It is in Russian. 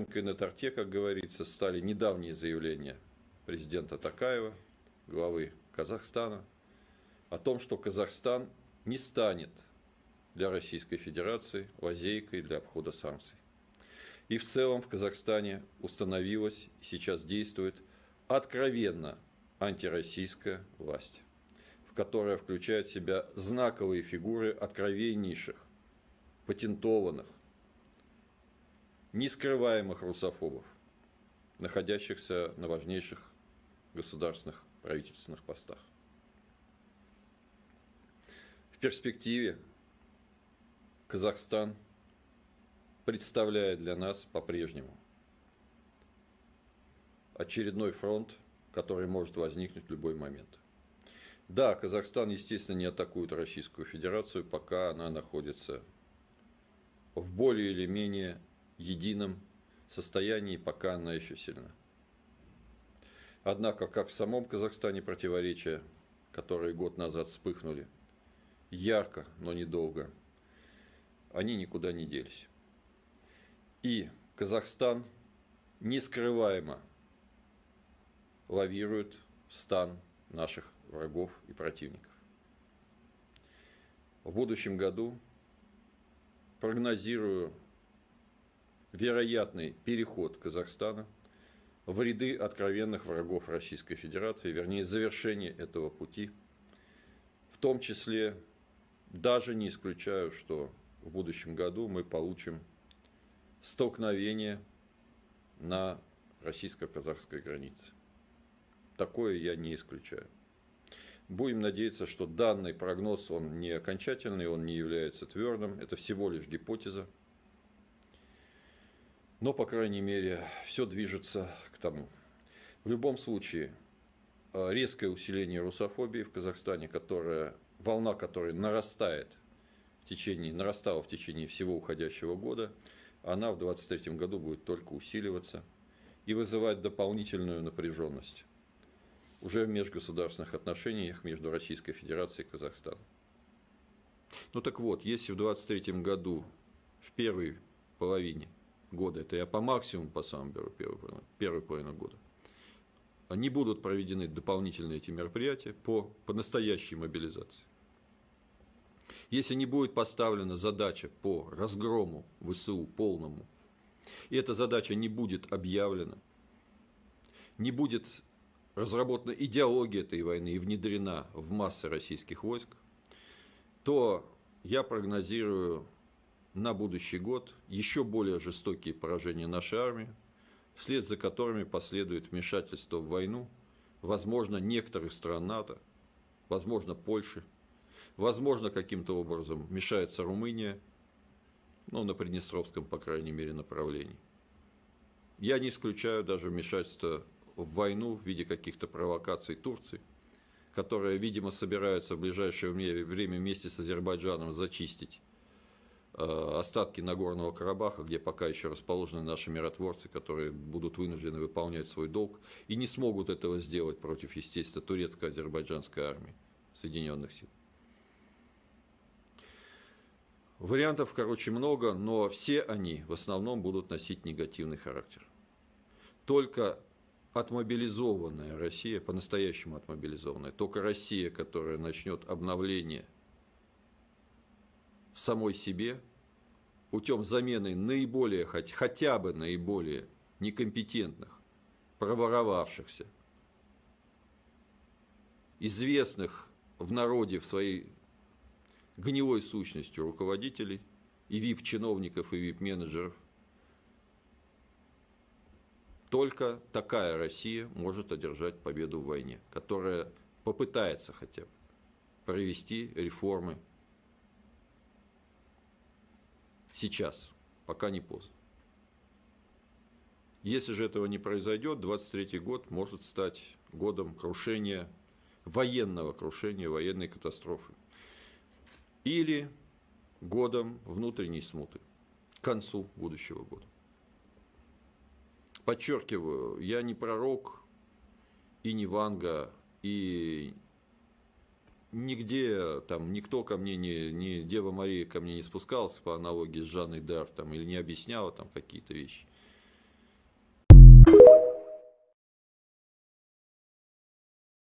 вишенкой на торте, как говорится, стали недавние заявления президента Такаева, главы Казахстана, о том, что Казахстан не станет для Российской Федерации лазейкой для обхода санкций. И в целом в Казахстане установилась и сейчас действует откровенно антироссийская власть, в которая включает в себя знаковые фигуры откровеннейших, патентованных, нескрываемых русофобов, находящихся на важнейших государственных правительственных постах. В перспективе Казахстан представляет для нас по-прежнему очередной фронт, который может возникнуть в любой момент. Да, Казахстан, естественно, не атакует Российскую Федерацию, пока она находится в более или менее едином состоянии, пока она еще сильна. Однако, как в самом Казахстане противоречия, которые год назад вспыхнули, ярко, но недолго, они никуда не делись. И Казахстан нескрываемо лавирует в стан наших врагов и противников. В будущем году прогнозирую вероятный переход Казахстана в ряды откровенных врагов Российской Федерации, вернее завершение этого пути. В том числе даже не исключаю, что в будущем году мы получим столкновение на российско-казахской границе. Такое я не исключаю. Будем надеяться, что данный прогноз, он не окончательный, он не является твердым, это всего лишь гипотеза. Но, по крайней мере, все движется к тому. В любом случае, э, резкое усиление русофобии в Казахстане, которая, волна которой нарастает в течение, нарастала в течение всего уходящего года, она в 2023 году будет только усиливаться и вызывать дополнительную напряженность уже в межгосударственных отношениях между Российской Федерацией и Казахстаном. Ну так вот, если в 2023 году, в первой половине года, это я по максимуму по самому беру первую, первую половину года, не будут проведены дополнительные эти мероприятия по, по настоящей мобилизации. Если не будет поставлена задача по разгрому ВСУ полному, и эта задача не будет объявлена, не будет разработана идеология этой войны и внедрена в массы российских войск, то я прогнозирую на будущий год еще более жестокие поражения нашей армии, вслед за которыми последует вмешательство в войну, возможно, некоторых стран НАТО, возможно, Польши, возможно, каким-то образом мешается Румыния, ну, на Приднестровском, по крайней мере, направлении. Я не исключаю даже вмешательство в войну в виде каких-то провокаций Турции, которая, видимо, собирается в ближайшее время вместе с Азербайджаном зачистить остатки Нагорного Карабаха, где пока еще расположены наши миротворцы, которые будут вынуждены выполнять свой долг и не смогут этого сделать против, естественно, турецко-азербайджанской армии Соединенных сил. Вариантов, короче, много, но все они в основном будут носить негативный характер. Только отмобилизованная Россия, по-настоящему отмобилизованная, только Россия, которая начнет обновление в самой себе путем замены наиболее, хоть, хотя бы наиболее некомпетентных, проворовавшихся, известных в народе в своей гнилой сущностью руководителей и вип-чиновников, и вип-менеджеров – только такая Россия может одержать победу в войне, которая попытается хотя бы провести реформы сейчас, пока не поздно. Если же этого не произойдет, 23 год может стать годом крушения, военного крушения, военной катастрофы. Или годом внутренней смуты к концу будущего года. Подчеркиваю, я не пророк и не Ванга, и нигде там никто ко мне не, не Дева Мария ко мне не спускался по аналогии с Жанной Дар там, или не объясняла там какие-то вещи.